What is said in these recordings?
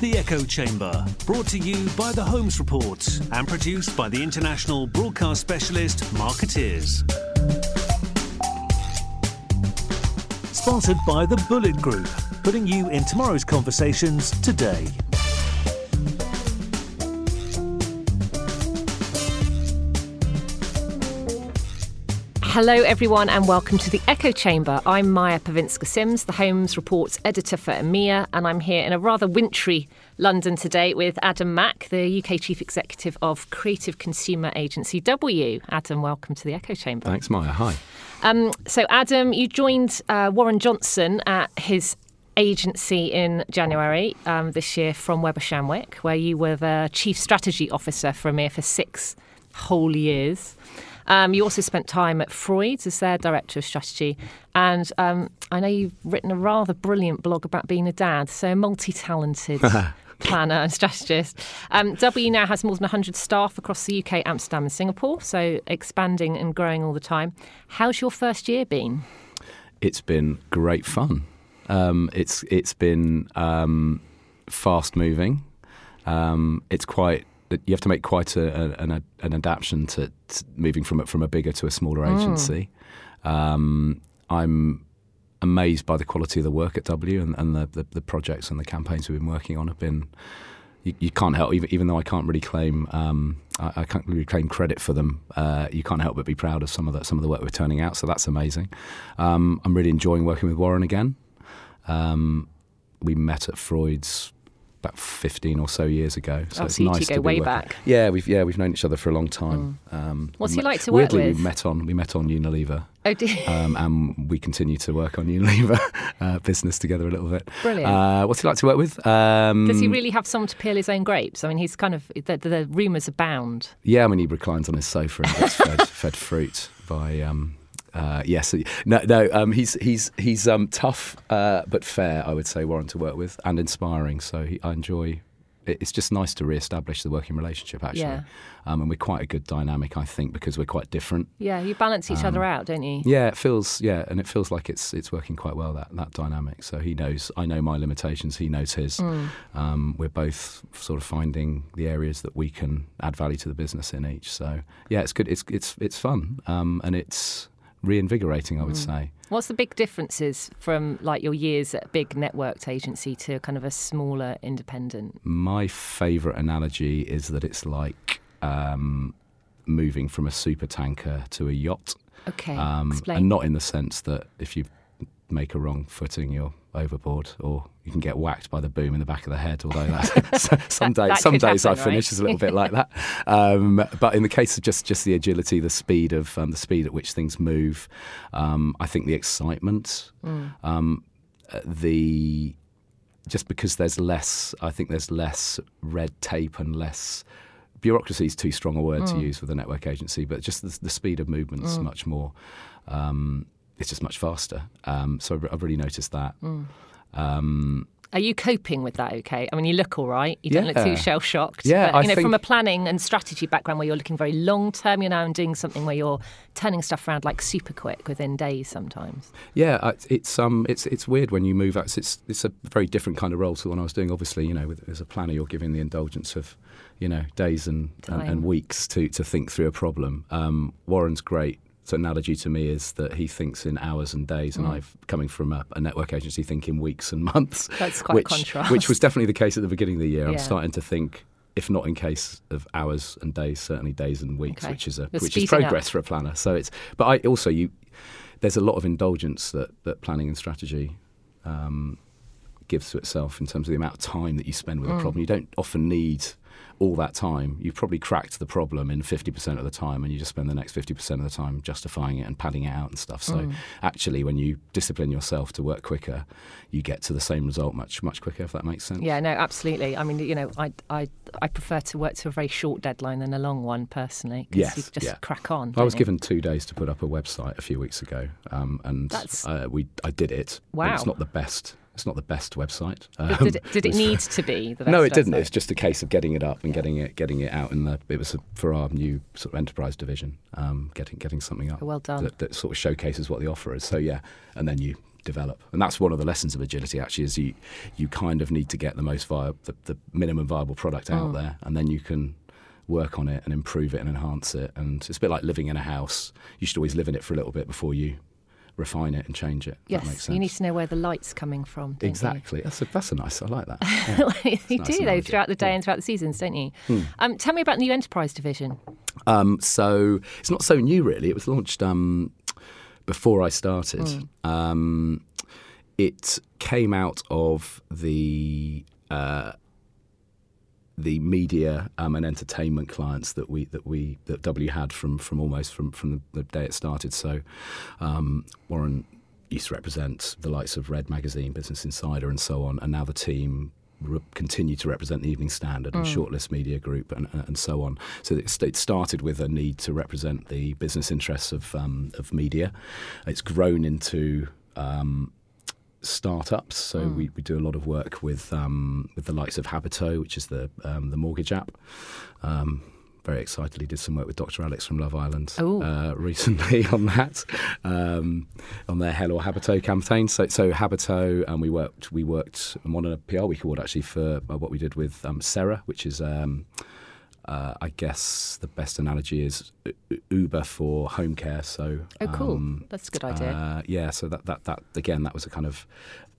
The Echo Chamber, brought to you by The Holmes Report and produced by the international broadcast specialist Markettiers. Sponsored by The Bullet Group, putting you in tomorrow's conversations today. Hello, everyone, and welcome to the Echo Chamber. I'm Maya Pawinska Sims, the Holmes Reports editor for EMEA, and I'm here in a rather wintry London today with Adam Mack, the UK Chief Executive of creative consumer agency W. Adam, welcome to the Echo Chamber. Thanks, Maya. Hi. Um, so, Adam, you joined uh, Warren Johnson at his agency in January um, this year from Weber Shandwick, where you were the Chief Strategy Officer for EMEA for six whole years. Um, you also spent time at Freuds as their director of strategy, and um, I know you've written a rather brilliant blog about being a dad. So a multi-talented. planner and strategist. Um, w now has more than 100 staff across the UK, Amsterdam, and Singapore, so expanding and growing all the time. How's your first year been? It's been great fun. Um, it's it's been um, fast moving. Um, it's quite you have to make quite a, a, an, an, adaptation to, to, moving from from a bigger to a smaller mm. agency. Mm. I'm amazed by the quality of the work at W and, and the, the, the, projects and the campaigns we've been working on have been. You, you can't help, even, even, though I can't really claim, um, I, I, can't really claim credit for them. Uh, you can't help but be proud of some of the some of the work we're turning out. So that's amazing. Um, I'm really enjoying working with Warren again. Um, we met at Freuds about fifteen or so years ago. So oh, it's so nice to go way working. back. Yeah, we've yeah we've known each other for a long time. Mm. Um, What's he like to work weirdly, with? we met on we met on Unilever. Oh, dear. Um, and we continue to work on Unilever uh, business together a little bit. Brilliant. Uh, what's he like to work with? Um, Does he really have someone to peel his own grapes? I mean, he's kind of the, the rumours abound. Yeah, I mean, he reclines on his sofa and gets fed, fed fruit by. Um, uh, yes, no, no. Um, he's he's he's um, tough uh, but fair. I would say Warren to work with and inspiring. So he, I enjoy it's just nice to re-establish the working relationship actually yeah. um, and we're quite a good dynamic i think because we're quite different yeah you balance each um, other out don't you yeah it feels yeah and it feels like it's it's working quite well that that dynamic so he knows i know my limitations he knows his mm. um, we're both sort of finding the areas that we can add value to the business in each so yeah it's good it's it's it's fun um, and it's reinvigorating, I would mm. say. What's the big differences from like your years at a big networked agency to kind of a smaller independent? My favourite analogy is that it's like um, moving from a super tanker to a yacht. Okay. Um, Explain. And not in the sense that if you make a wrong footing, you're overboard, or you can get whacked by the boom in the back of the head. Although that, some days, that some days happen, I finish right? is a little bit like that. Um, but in the case of just just the agility, the speed of um, the speed at which things move, um, I think the excitement, mm. Um, uh, the just because there's less, I think there's less red tape and less bureaucracy is too strong a word mm. to use with a network agency, but just the, the speed of movement is mm. much more. Um, it's just much faster. Um, so I've really noticed that. Mm. Um, are you coping with that okay? I mean, you look all right. You don't yeah. look too shell shocked. Yeah, but, you I know, think... from a planning and strategy background where you're looking very long term, you're now doing something where you're turning stuff around like super quick within days sometimes. Yeah, it's um, it's it's weird when you move out. It's it's a very different kind of role to the one I was doing. Obviously, you know, with, as a planner, you're giving the indulgence of, you know, days and and, and, weeks to to think through a problem. Um, Warren's great so analogy to me is that he thinks in hours and days, and mm. I've coming from a, a, network agency thinking weeks and months. That's quite which, contrast. Which was definitely the case at the beginning of the year. Yeah. I'm starting to think, if not in case of hours and days, certainly days and weeks, okay. which is a You're which is progress up. for a planner. So it's, but I also you, there's a lot of indulgence that that planning and strategy. Um, gives to itself in terms of the amount of time that you spend with mm. a problem. You don't often need all that time, you've probably cracked the problem in 50% of the time, and you just spend the next 50% of the time justifying it and padding it out and stuff. So, mm. actually, when you discipline yourself to work quicker, you get to the same result much, much quicker, if that makes sense. Yeah, no, absolutely. I mean, you know, I, I, I prefer to work to a very short deadline than a long one, personally. Yes. You just yeah. crack on. I was you? given two days to put up a website a few weeks ago, um, and uh, we I did it. Wow. It's not the best it's not the best website. Um, did, it, did it need to be? no, it didn't. Website? It's just a case of getting it up and yeah. getting it getting it out. And it was for our new sort of enterprise division, um, getting getting something up. Well done. That, that, sort of showcases what the offer is. So yeah, and then you develop. And that's one of the lessons of agility. Actually, is you you kind of need to get the most viable, the, the minimum viable product out Mm. there, and then you can work on it and improve it and enhance it. And it's a bit like living in a house. You should always live in it for a little bit before you refine it and change it. if that makes Yes, you need to know where the light's coming from. Don't you? Exactly. That's a, that's a nice. I like that. Yeah. you nice do though throughout the day Yeah. and throughout the seasons, don't you? Hmm. Um, tell me about the new enterprise division. Um, so it's not so new, really. It was launched um, before I started. Um, it came out of the uh, the media um, and entertainment clients that we that we that W had from from almost from from the, day it started. So um, Warren used to represent the likes of Red Magazine, Business Insider, and so on, and now the team. Re- continue to represent the Evening Standard and Shortlist Media Group and, and so on. So it, it started with a need to represent the business interests of um, of media. It's grown into um, startups. So we, we do a lot of work with um, with the likes of Habito, which is the um, the mortgage app. Um, very excitedly did some work with Dr. Alex from Love Island uh, recently on that, um, on their Hello Habito campaign. So, so Habito, and we worked we worked and won a PR Week award actually for uh, what we did with um, Cera, which is. Uh, I guess the best analogy is Uber for home care. So, Oh, cool. um, That's a good idea. uh, yeah, so that, that that again, that was a kind of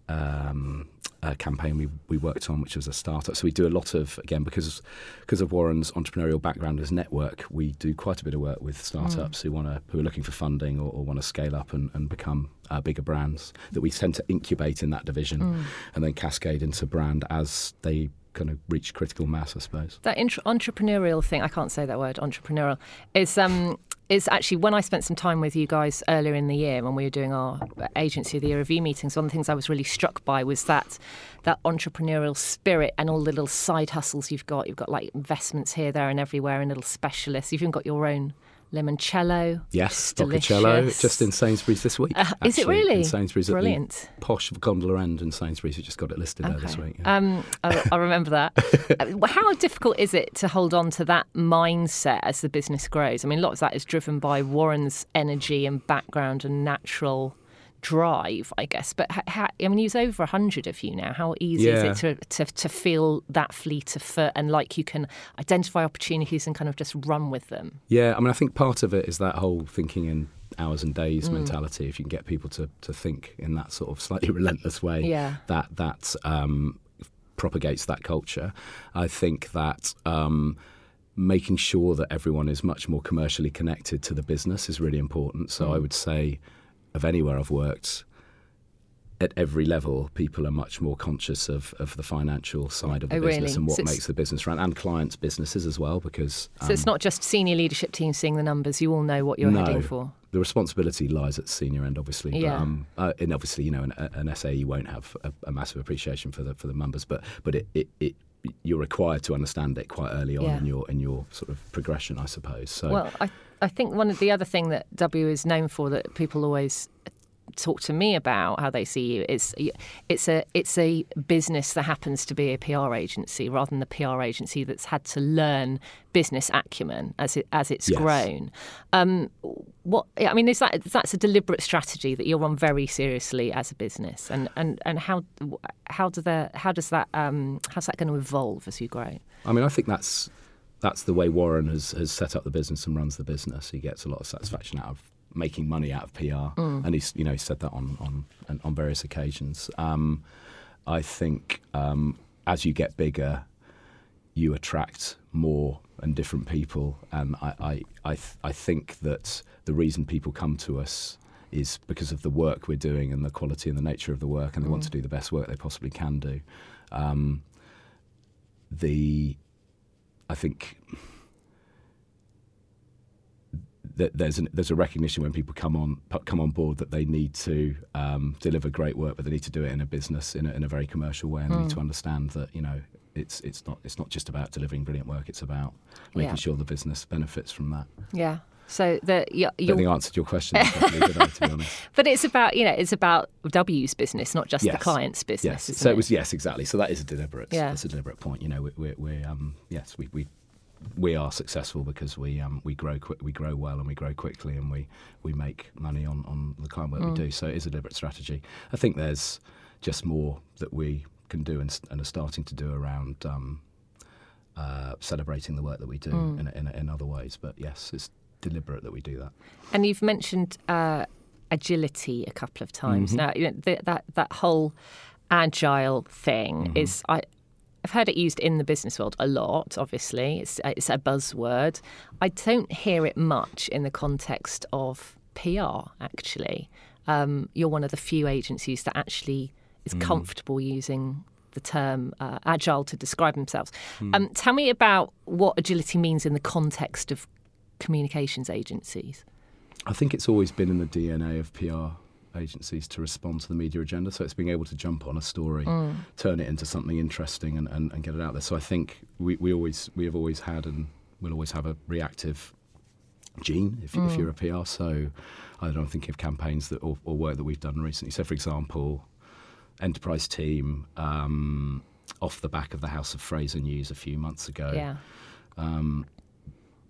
um, a campaign we, we worked on, which was a startup. So we do a lot of again because because of Warren's entrepreneurial background as network, we do quite a bit of work with startups who want to who are looking for funding or, or want to scale up and, and become uh, bigger brands. That we tend to incubate in that division and then cascade into brand as they kind of reach critical mass, I suppose. That intra- entrepreneurial thing, I can't say that word, entrepreneurial, is um, is actually when I spent some time with you guys earlier in the year when we were doing our agency of the year review meetings. One of the things I was really struck by was that that entrepreneurial spirit and all the little side hustles you've got. You've got like investments here, there, and everywhere, and little specialists. You've even got your own limoncello. Yes, delicious. just in Sainsbury's this week. Uh, is it really? In Sainsbury's Brilliant. posh gondola end in Sainsbury's. We just got it listed there this week. yeah. Um, I, I remember that. Uh, How difficult is it to hold on to that mindset as the business grows? I mean, a lot of that is driven by Warren's energy and background and natural drive, I guess. But I mean, he's over a hundred of you now. How easy Yeah. is it to, to to feel that fleet of foot and like you can identify opportunities and kind of just run with them? Yeah, I mean, I think part of it is that whole thinking in hours and Mm. days mentality. If you can get people to, to think in that sort of slightly relentless way, Yeah. that that um, propagates that culture. I think that. Um, Making sure that everyone is much more commercially connected to the business is really important. So Mm. I would say, of anywhere I've worked, at every level, people are much more conscious of, of the financial side of the Oh, business really? and what So makes the business run, and clients' businesses as well, because So it's not just senior leadership teams seeing the numbers. You all know what you're no, heading for. the responsibility lies at the senior end, obviously. But, Yeah. um, uh, and obviously, you know, an, an SAE won't have a, a massive appreciation for the for the numbers, but but it, it, it you're required to understand it quite early on Yeah. in your in your sort of progression, I suppose. So Well, I, I think one of the other thing that W is known for that people always talk to me about how they see you is it's a it's a business that happens to be a PR agency rather than the PR agency that's had to learn business acumen as it as it's Yes. grown. Um, what I mean is that that's a deliberate strategy that you're on very seriously as a business, and and, and how how do the how does that um, how's that going to evolve as you grow? I mean, I think that's that's the way Warren has, has set up the business and runs the business. He gets a lot of satisfaction out of making money out of PR, and he's you know he said that on on on various occasions. Um, I think um, as you get bigger, you attract more and different people, and I I I, th- I think that the reason people come to us is because of the work we're doing and the quality and the nature of the work, and they want to do the best work they possibly can do. Um, the I think that there's an, there's a recognition when people come on come on board that they need to um, deliver great work, but they need to do it in a business in a, in a very commercial way, and they need to understand that you know it's it's not it's not just about delivering brilliant work; it's about making Yeah. sure the business benefits from that. Yeah. So the you I don't think answered your question, properly, did I, to be honest. But it's about you know it's about W's business, not just the client's business. Yes, so it? it was yes, exactly. So that is a deliberate, Yeah. that's a deliberate point. You know, we, we, we um, yes, we, we we are successful because we um, we grow quick, we grow well, and we grow quickly, and we we make money on on the client work we do. So it is a deliberate strategy. I think there's just more that we can do and, and are starting to do around. Um, uh, celebrating the work that we do in, in, in other ways, but yes, it's deliberate that we do that. And you've mentioned uh, agility a couple of times Mm-hmm. now. You know, th- that that whole agile thing Mm-hmm. is I. I've heard it used in the business world a lot. Obviously, it's it's a buzzword. I don't hear it much in the context of PR. Actually, um, you're one of the few agencies that actually is Mm. comfortable using the term uh, agile to describe themselves. Hmm. Um, tell me about what agility means in the context of communications agencies. I think it's always been in the DNA of PR agencies to respond to the media agenda. So it's being able to jump on a story, mm. turn it into something interesting, and, and, and get it out there. So I think we, we always we have always had and will always have a reactive gene if, if mm. you're a PR. So I don't think of campaigns that or, or work that we've done recently. So for example, enterprise team. Um, off the back of the House of Fraser news a few months ago, Yeah. Um,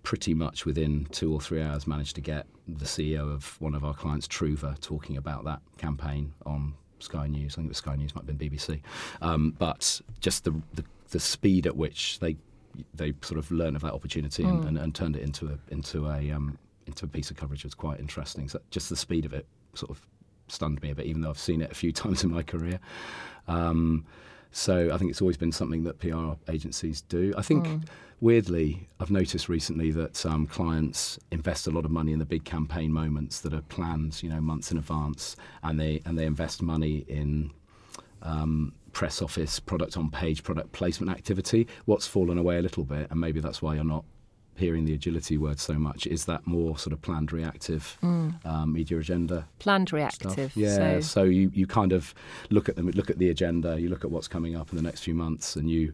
pretty much within two or three hours managed to get the CEO of one of our clients, Trouva, talking about that campaign on Sky News. I think it was Sky News, might have been BBC. Um, but just the, the the speed at which they they sort of learned of that opportunity and, and, and turned it into a into a um, into a piece of coverage was quite interesting. So just the speed of it sort of stunned me a bit, even though I've seen it a few times in my career. Um, so I think it's always been something that PR agencies do. I think, weirdly, I've noticed recently that um, clients invest a lot of money in the big campaign moments that are planned, you know, months in advance, and they and they invest money in um, press office, product on page, product placement activity. What's fallen away a little bit, and maybe that's why you're not hearing the agility word so much, is that more sort of planned reactive um, media agenda Planned stuff. reactive. Yeah, So, so, you, you kind of look at them, look at the agenda, you look at what's coming up in the next few months, and you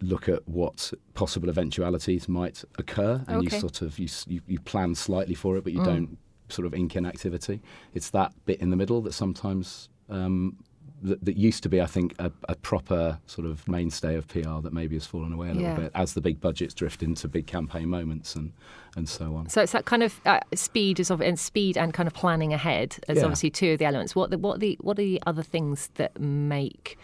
look at what possible eventualities might occur, and Okay. you sort of you, you you plan slightly for it, but you don't sort of ink in activity. It's that bit in the middle that sometimes. Um, that, that used to be, I think, a, a proper sort of mainstay of PR that maybe has fallen away a little Yeah. bit as the big budgets drift into big campaign moments and, and so on. so it's that kind of uh, speed is of and speed and kind of planning ahead as Yeah. obviously two of the elements. What the, what are the what are the other things that make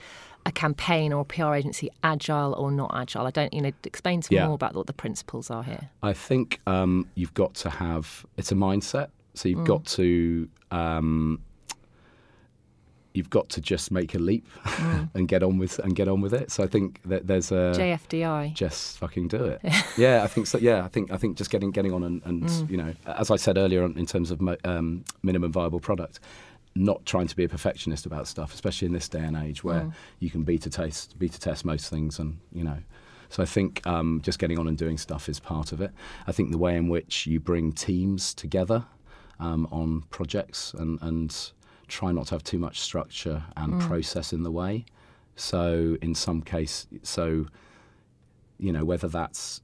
a campaign or a PR agency agile or not agile? I don't, you know, explain to me Yeah. more about what the principles are here. I think um, you've got to have it's a mindset. So you've got to um, you've got to just make a leap and get on with and get on with it. So I think that there's a JFDI. just fucking do it. yeah, I think so. Yeah, I think I think just getting getting on and, and you know, as I said earlier, in terms of mo- um, minimum viable product, not trying to be a perfectionist about stuff, especially in this day and age where you can beta test beta test most things, and you know. So I think um, just getting on and doing stuff is part of it. I think the way in which you bring teams together um, on projects and, and try not to have too much structure and process in the way. So in some case, so you know whether that's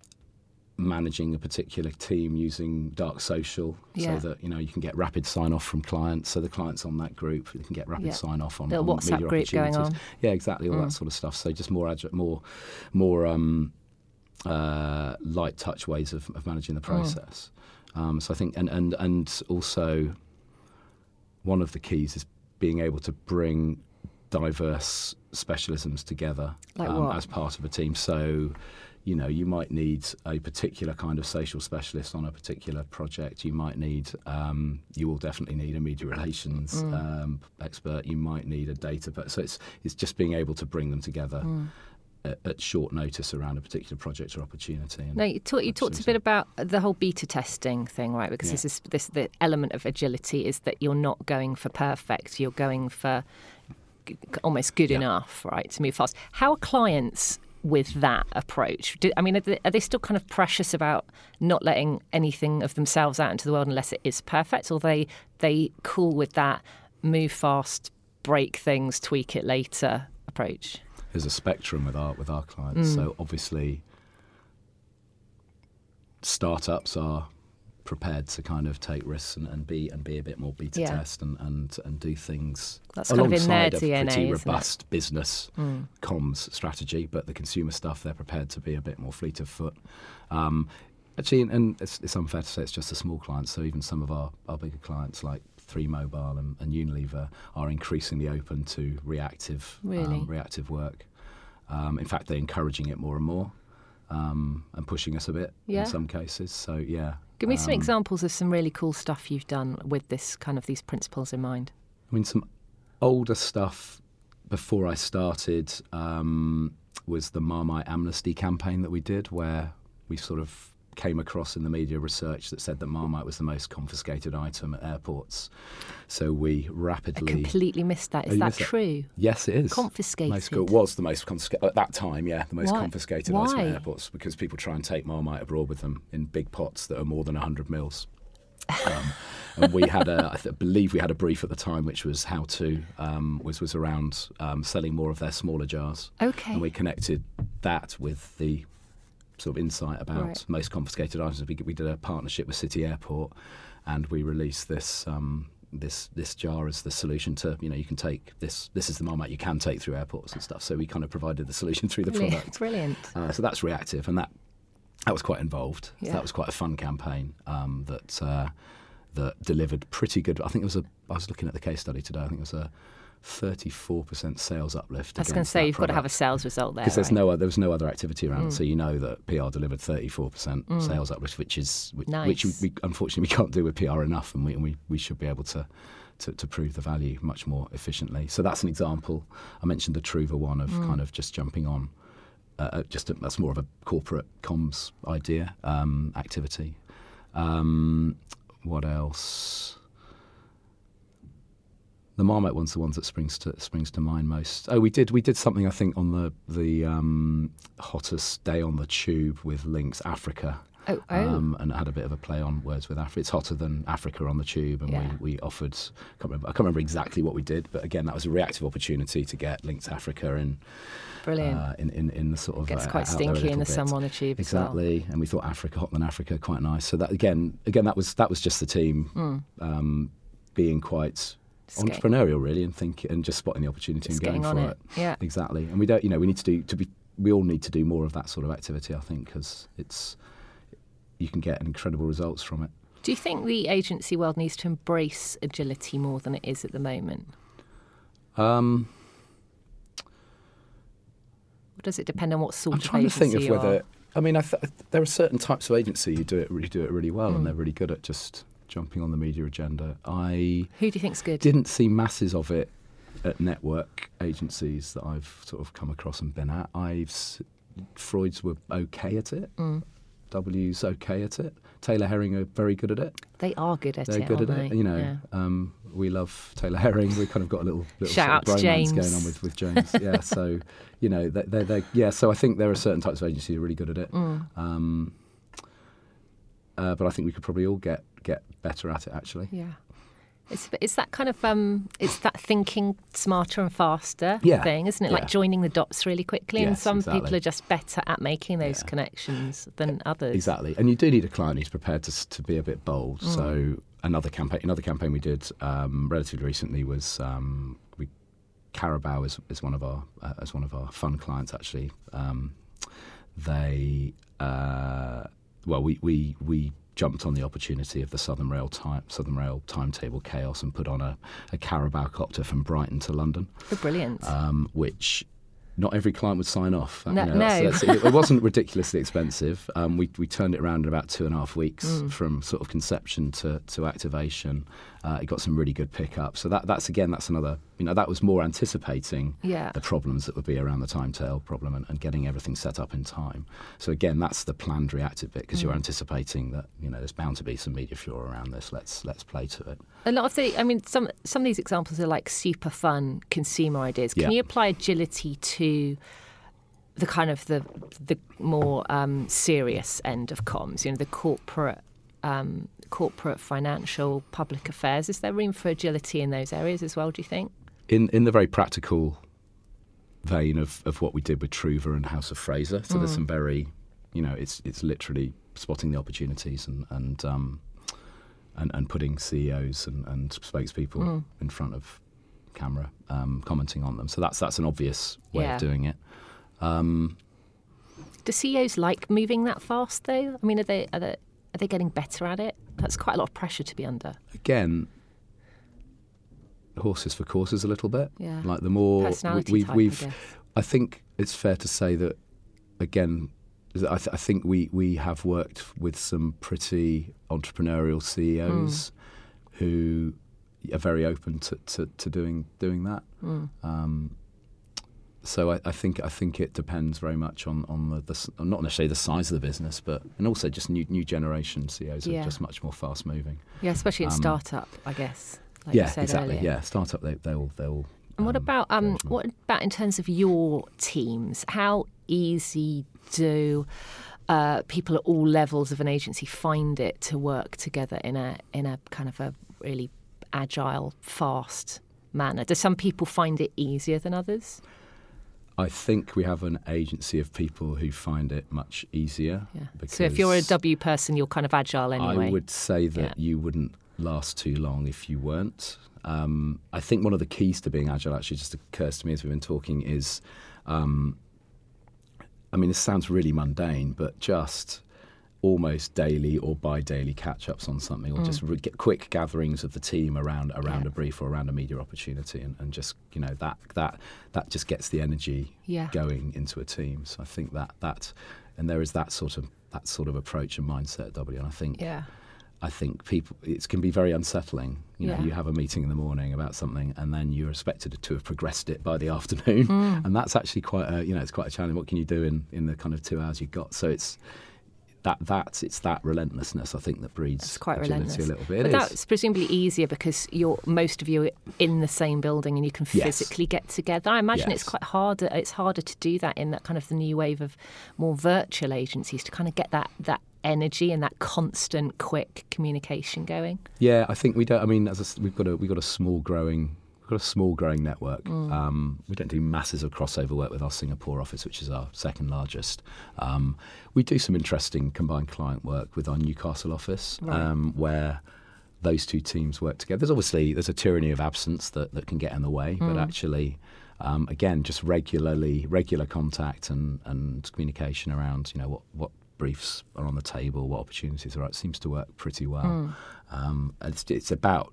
managing a particular team using dark social Yeah. so that you know you can get rapid sign off from clients so the clients on that group you can get rapid Yeah. sign off on, Little on WhatsApp media group going opportunities. on. yeah exactly all that sort of stuff so just more agi- more more um, uh, light touch ways of, of managing the process um, so I think and, and and also one of the keys is being able to bring diverse specialisms together Like um, as part of a team. So, you know, you might need a particular kind of social specialist on a particular project. You might need, um, you will definitely need a media relations Mm. um, expert. You might need a data. But so it's it's just being able to bring them together. Mm. At, at short notice around a particular project or opportunity. And No, you, talk, you talked a bit about the whole beta testing thing, right? Because Yeah. this is this the element of agility is that you're not going for perfect, you're going for g- almost good Yeah. enough, right, to move fast. How are clients with that approach? Do, I mean, are they, are they still kind of precious about not letting anything of themselves out into the world unless it is perfect, or are they they cool with that move fast, break things, tweak it later approach? There's a spectrum with our with our clients. So obviously, startups are prepared to kind of take risks and, and be and be a bit more beta Yeah. test and, and and do things That's kind of in their alongside a DNA, pretty it? robust business comms strategy. But the consumer stuff, they're prepared to be a bit more fleet of foot. Um, actually, and- and it's, it's unfair to say it's just the small clients. So even some of our, our bigger clients like Three Mobile and, and Unilever are increasingly open to reactive Really? um, reactive work. Um, in fact, they're encouraging it more and more um, and pushing us a bit Yeah. in some cases. So yeah, Give me some um, examples of some really cool stuff you've done with this kind of these principles in mind. I mean, some older stuff before I started um, was the Marmite Amnesty campaign that we did, where we sort of came across in the media research that said that Marmite was the most confiscated item at airports. So we I rapidly. completely missed that. Is Oh, that it? true? Yes, it is. Confiscated? Most, co- was the most confiscated at that time. Yeah, the most Why? confiscated item Why? at airports because people try and take Marmite abroad with them in big pots that are more than hundred mils. Um, and we had a, I th- believe we had a brief at the time, which was how to um, was was around um, selling more of their smaller jars. Okay. And we connected that with the sort of insight about Right. most confiscated items. We, we did a partnership with City Airport, and we released this. Um, this this jar as the solution to you know you can take this this is the Marmite you can take through airports and stuff so we kind of provided the solution through the Brilliant. product Brilliant. uh, so that's reactive, and that that was quite involved. So that was quite a fun campaign um, that uh, that delivered pretty good. I think it was a. I was looking at the case study today. I think it was a thirty-four percent sales uplift. I was going to say you've got to have a sales result there. because there's right? Mm. no there was no other activity around, so you know that PR delivered 34 percent sales uplift, which is which, which Nice. we, unfortunately we can't do with PR enough, and we and we, we should be able to, to to prove the value much more efficiently. So that's an example. I mentioned the Trouva one of Mm. kind of just jumping on. Uh, just a, that's more of a corporate comms idea um, activity. Um, what else? The Marmite one's the ones that springs to springs to mind most. Oh, we did we did something I think on the the um, hottest day on the tube with Lynx Africa. Oh, oh. Um, and it had a bit of a play on words with Africa. It's hotter than Africa on the tube, and Yeah. we, we offered. Can't remember, I can't remember exactly what we did, but again, that was a reactive opportunity to get Lynx Africa in Brilliant. uh, in, in in the sort of Gets uh, quite out there a stinky in the summer on the tube as well. Exactly, and we thought Africa, hot than Africa, quite nice. So that again, again, that was that was just the team um, being quite entrepreneurial, really, and think and just spotting the opportunity Just and going for it. Yeah. exactly. And we don't, you know, we need to do to be. We all need to do more of that sort of activity, I think, because it's you can get incredible results from it. Do you think the agency world needs to embrace agility more than it is at the moment? Um, Or does it depend on what sort I'm of trying to agency think of whether. are? I mean, I th- there are certain types of agency who do it really do it really well, Hmm. and they're really good at just jumping on the media agenda. I Who do you think's good? didn't see masses of it at network agencies that I've sort of come across and been at. I've Freuds were okay at it. Mm. W's okay at it. Taylor Herring are very good at it. They are good at it. They're it. good aren't at it. You know, Yeah. um, we love Taylor Herring. We kind of got a little, little Shout sort of out to bromance James. going on with, with James. Yeah, so you know, they they they yeah. So I think there are certain types of agencies who are really good at it. Mm. Um, uh, but I think we could probably all get get better at it. Actually, Yeah. It's, it's that kind of um, it's that thinking smarter and faster Yeah, thing, isn't it? Like joining the dots really quickly, and Yes, some people are just better at making those Yeah. connections than others. Exactly, and you do need a client who's prepared to to be a bit bold. Mm. So another campaign, another campaign we did um, relatively recently was um, we Carabao is, is one of our uh, as one of our fun clients actually. Um, they uh, well, we, we we jumped on the opportunity of the Southern Rail time Southern Rail timetable chaos and put on a, a Carabao copter from Brighton to London Oh, brilliant. um, which not every client would sign off. No- that's- no. that's- it, it wasn't ridiculously expensive. Um, we, we turned it around in about two and a half weeks Mm. from sort of conception to, to activation. Uh, it got some really good pickup. So that, that's again, that's another, you know, that was more anticipating Yeah. the problems that would be around the time tail problem and, and getting everything set up in time. So again, that's the planned reactive bit because Mm. you're anticipating that, you know, there's bound to be some media furor around this. Let's, let's play to it. A lot of the, I mean, some some of these examples are like super fun consumer ideas. Can Yeah. you apply agility to the kind of the the more um, serious end of comms? You know, the corporate, um, corporate, financial, public affairs. Is there room for agility in those areas as well? Do you think? in in the very practical vein of, of what we did with Trouva and House of Fraser. So Mm. there's some very, you know, it's it's literally spotting the opportunities and and um, and, and putting CEOs and, and spokespeople Mm. in front of camera, um, commenting on them. So that's that's an obvious way Yeah. of doing it. Um, Do CEOs like moving that fast though? I mean, are they are they are they getting better at it? That's quite a lot of pressure to be under. again, horses for courses a little bit. Yeah. Like the more Personality we've, type, I we've guess. I think it's fair to say that again. I, th- I think we, we have worked with some pretty entrepreneurial CEOs who are very open to, to, to doing doing that. Um, so I, I think I think it depends very much on on the, the not necessarily the size of the business, but and also just new new generation CEOs Yeah. are just much more fast moving. Yeah, especially in Um, startup, I guess. Like yeah, said exactly. earlier. Yeah, startup they they'll they'll. And what um, about um, what about in terms of your teams? How easy do uh, people at all levels of an agency find it to work together in a in a kind of a really agile, fast manner? Do some people find it easier than others? I think we have an agency of people who find it much easier. Yeah. So if you're a W person, you're kind of agile anyway. I would say that Yeah. you wouldn't last too long if you weren't. Um, I think one of the keys to being agile actually just occurs to me as we've been talking is, um, I mean, this sounds really mundane, but just almost daily or bi-daily catch-ups on something, or just re- quick gatherings of the team around around Mm. Yeah. a brief or around a media opportunity, and, and just you know that that that just gets the energy Yeah. going into a team. So I think that that and there is that sort of that sort of approach and mindset at W, and I think Yeah. I think people it can be very unsettling. You know, Yeah. you have a meeting in the morning about something, and then you're expected to have progressed it by the afternoon, Mm. and that's actually quite a you know it's quite a challenge. What can you do in in the kind of two hours you've got? So it's that that's it's that relentlessness I think that breeds It's quite relentless. a little bit. But It is. that's presumably easier because you're most of you are in the same building and you can Yes. physically get together. I imagine it's quite harder. It's harder to do that in that kind of the new wave of more virtual agencies to kind of get that that energy and that constant, quick communication going. Yeah, I think we don't. I mean, as a we've got a we've got a small growing got a small growing network. Mm. Um, we don't do masses of crossover work with our Singapore office, which is our second largest. Um, we do some interesting combined client work with our Newcastle office, Right. um, where those two teams work together. There's obviously there's a tyranny of absence that, that can get in the way, but Mm. actually. Um, again, just regularly, regular contact and, and communication around, you know, what, what briefs are on the table, what opportunities are out, seems to work pretty well. Mm. Um, it's, it's about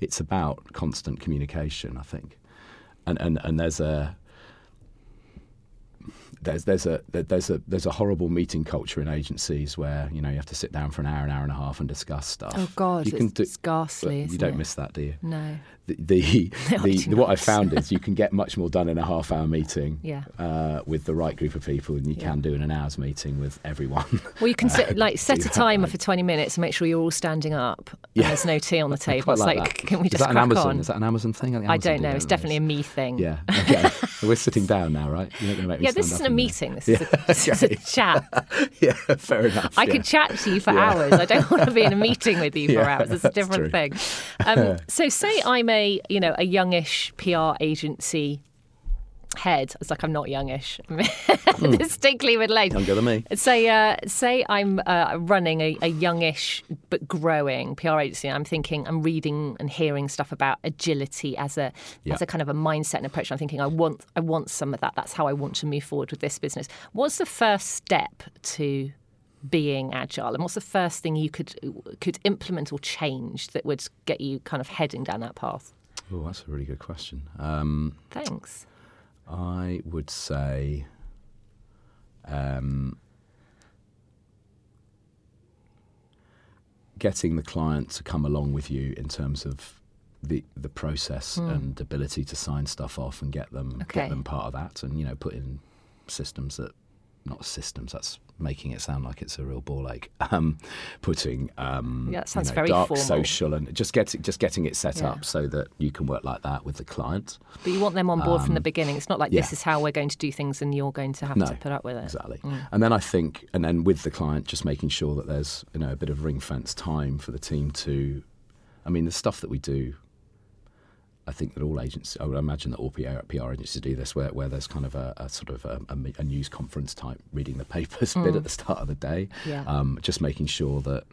it's about constant communication, I think, and and, and there's a there's there's a there's a there's a horrible meeting culture in agencies where you know you have to sit down for an hour, an hour and a half, and discuss stuff. Oh God, you can it's, do, it's ghastly. you don't it? miss that, do you? No. The the, No, the, what I found is you can get much more done in a half hour meeting Yeah. uh, with the right group of people than you Yeah. can do in an hour's meeting with everyone. Well, you can set, like set a timer for twenty minutes and make sure you're all standing up. and Yeah. there's no tea on the table. quite It's like like, that. can we is just that an Amazon? on? Is that an Amazon thing? think I Amazon don't know. It's definitely a me thing. Yeah. Okay. We're sitting down now, right? You're not going to make me Yeah, this isn't a meeting. This is a, this is a chat. yeah, fair enough. I could chat to you for hours. I don't want to be in a meeting with you for hours. It's a different thing. Um, so, say I'm a you know a youngish PR agency head. It's like I'm not youngish. I'm distinctly middle aged. Younger than me. Say, uh, say I'm uh, running a, a youngish but growing PR agency. And I'm thinking, I'm reading and hearing stuff about agility as a Yeah. as a kind of a mindset and approach. I'm thinking, I want, I want some of that. That's how I want to move forward with this business. What's the first step to being agile, and what's the first thing you could could implement or change that would get you kind of heading down that path? Oh, that's a really good question. Um, Thanks. I would say um, getting the client to come along with you in terms of the the process and ability to sign stuff off and get them Okay. get them part of that, and you know put in systems that not systems. That's making it sound like it's a real ball ache. Um, putting um, Yeah, sounds you know, very dark formal. social and just getting just getting it set Yeah. up so that you can work like that with the client. But you want them on board from the beginning. It's not like this Um, is how we're going to do things, and you're going to have No, to put up with it. Exactly. Mm. And then I think, and then with the client, just making sure that there's you know a bit of ring fence time for the team to. I mean, the stuff that we do. I think that all agents, I would imagine that all PR, PR agencies do this, where, where there's kind of a, a sort of a, a a news conference type reading the papers bit at the start of the day. Mm. Yeah. Um, just making sure that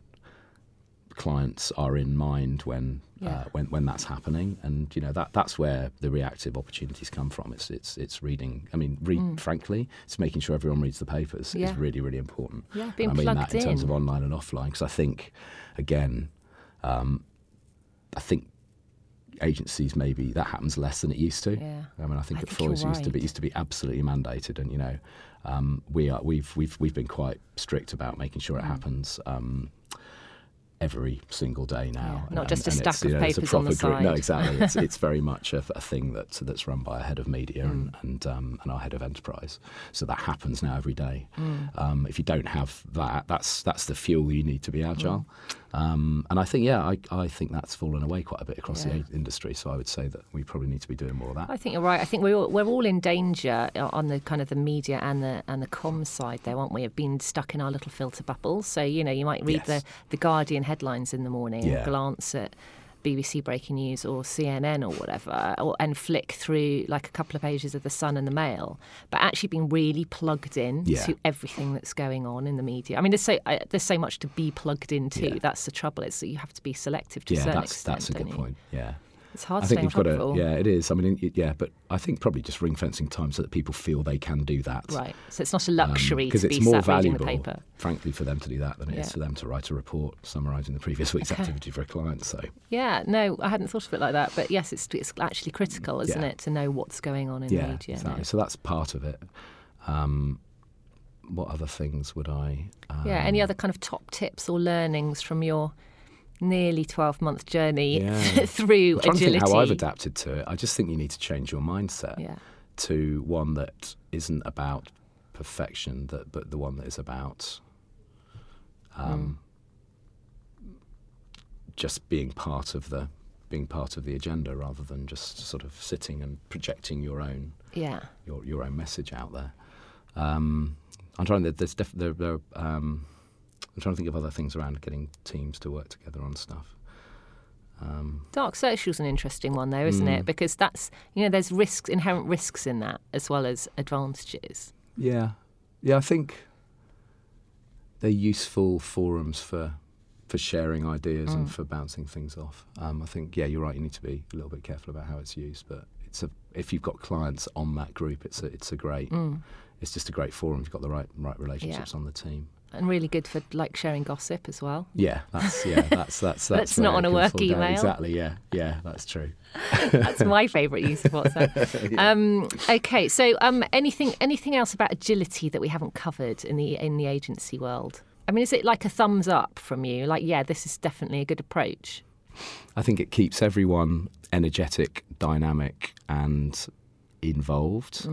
clients are in mind when Yeah. uh, when when that's happening, and you know that that's where the reactive opportunities come from. It's it's it's reading. I mean, read frankly, it's making sure everyone reads the papers Mm. Yeah. is really really important. Yeah, being I mean plugged that in, terms of online and offline, because I think again, um, I think agencies maybe that happens less than it used to. Yeah. I mean, I think I at think you're Freuds used to be used to be absolutely mandated, and you know, um, we are we've we've we've been quite strict about making sure it Mm. happens. Um, Every single day now, Yeah, not just a stack of you know, papers on the proper group- No, exactly. It's, it's very much a, a thing that that's run by a head of media Mm. and and, um, and our head of enterprise. So that happens now every day. Mm. Um, if you don't have that, that's that's the fuel you need to be agile. Mm. Um, and I think yeah, I, I think that's fallen away quite a bit across Yeah. the industry. So I would say that we probably need to be doing more of that. I think you're right. I think we're all, we're all in danger uh, on the kind of the media and the and the comms side, there, aren't we? Of being stuck in our little filter bubbles. So you know, you might read Yes. the the Guardian headlines in the morning, Yeah. glance at BBC Breaking News or CNN or whatever, or, and flick through like a couple of pages of the Sun and the Mail, but actually being really plugged in Yeah. to everything that's going on in the media. I mean, there's so there's so much to be plugged into. Yeah. That's the trouble. It's that you have to be selective to a certain that's extent. that's a good point. Yeah. It's hard I think you've got to. of it all. Yeah, it is. I mean, it, yeah, but I think probably just ring fencing time so that people feel they can do that. Right. So it's not a luxury because to Um, it's be more valuable, the paper. frankly, for them to do that than it is Yeah. for them to write a report summarising the previous week's Okay. activity for a client. So Yeah, no, I hadn't thought of it like that. But yes, it's, it's actually critical, isn't Yeah. it, to know what's going on in yeah, media. exactly. no. So that's part of it. Um, what other things would I? Um, Yeah, any other kind of top tips or learnings from your nearly 12 month journey Yeah. through I'm trying agility? to think how I've adapted to it. I just think you need to change your mindset Yeah. to one that isn't about perfection, that but the one that is about um, just being part of the being part of the agenda rather than just sort of sitting and projecting your own Yeah. your your own message out there. Um, I'm trying. to- There's def- there, there, um, I'm trying to think of other things around getting teams to work together on stuff. Um, Dark social's an interesting one, though, isn't Mm. it? Because that's, you know, there's risks, inherent risks in that as well as advantages. Yeah, yeah. I think they're useful forums for for sharing ideas and for bouncing things off. Um, I think yeah, you're right. You need to be a little bit careful about how it's used, but it's a if you've got clients on that group, it's a it's a great. It's just a great forum. if You've got the right right relationships on the team. And really good for like sharing gossip as well. Yeah, that's yeah, that's that's that's. That's not on a work fall down. email. Exactly. Yeah, yeah, that's true. That's my favourite use of WhatsApp. um, okay, so um, anything anything else about agility that we haven't covered in the in the agency world? I mean, is it like a thumbs up from you? Like, yeah, this is definitely a good approach. I think it keeps everyone energetic, dynamic, and involved.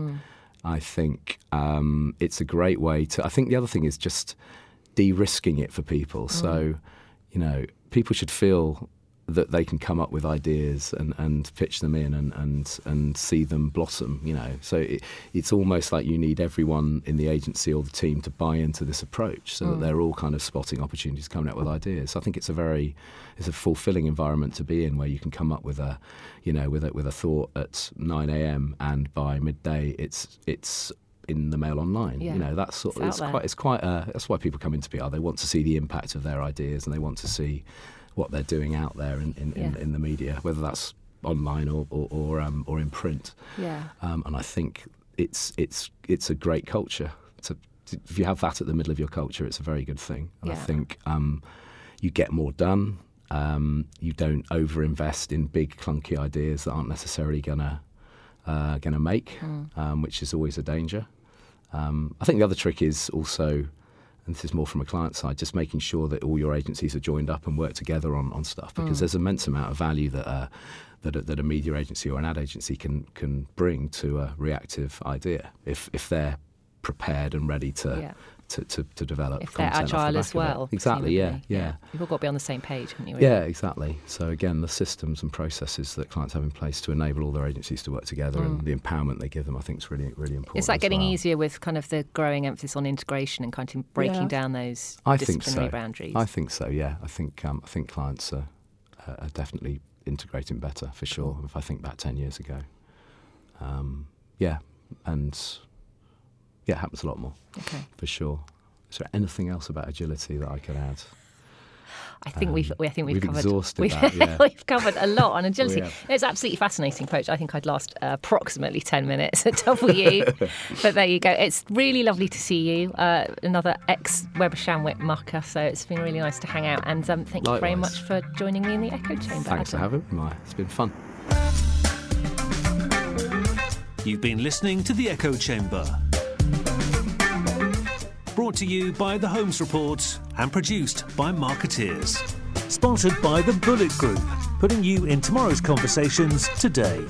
I think um, it's a great way to. I think the other thing is just de-risking it for people. So, you know, people should feel that they can come up with ideas and, and pitch them in and, and, and see them blossom, you know. So it, it's almost like you need everyone in the agency or the team to buy into this approach so that mm. they're all kind of spotting opportunities, coming up with ideas. So I think it's a very, it's a fulfilling environment to be in where you can come up with a, you know, with a, with a thought at 9 a.m. and by midday it's, it's in the mail online. Yeah. You know, that's sort of, out it's quite, it's quite a, that's why people come into PR. They want to see the impact of their ideas and they want to see what they're doing out there in, in, in, Yeah. in the media, whether that's online or or or, um, or in print. Yeah. Um, and I think it's it's it's a great culture. To, to, if you have that at the middle of your culture, it's a very good thing. And I think um, you get more done. Um, you don't overinvest in big clunky ideas that aren't necessarily gonna uh, gonna make, um, which is always a danger. Um, I think the other trick is also, and this is more from a client side, just making sure that all your agencies are joined up and work together on, on stuff because there's an immense amount of value that uh, that, a, that a media agency or an ad agency can can bring to a reactive idea if if they're prepared and ready to Yeah. To, to, to develop. If they're content off the agile as well. Exactly. Yeah, presumably. yeah. You've all got to be on the same page, haven't you? Yeah, exactly. So again, the systems and processes that clients have in place to enable all their agencies to work together and the empowerment they give them, I think, is really, really important. Mm. Is that getting well. easier with kind of the growing emphasis on integration and kind of breaking Yeah. down those I think disciplinary so. boundaries? I think so. Yeah, I think um, I think clients are, are definitely integrating better for sure. If I think back ten years ago, um, yeah, and yeah, it happens a lot more okay. for sure. Is there anything else about agility that I could add? I think we've I think we've, we've covered exhausted we've, that, yeah. we've covered a lot on agility. We. It's absolutely fascinating Coach. I think I'd last uh, approximately ten minutes at W, but there you go. It's really lovely to see you. Uh, another ex Weber Shandwick mucker. So it's been really nice to hang out. And um, thank you very much for joining me in the echo chamber. Thanks for having me, It's been fun. You've been listening to The Echo Chamber. Brought to you by The Holmes Report and produced by Markettiers. Sponsored by The Bullet Group, putting you in tomorrow's conversations today.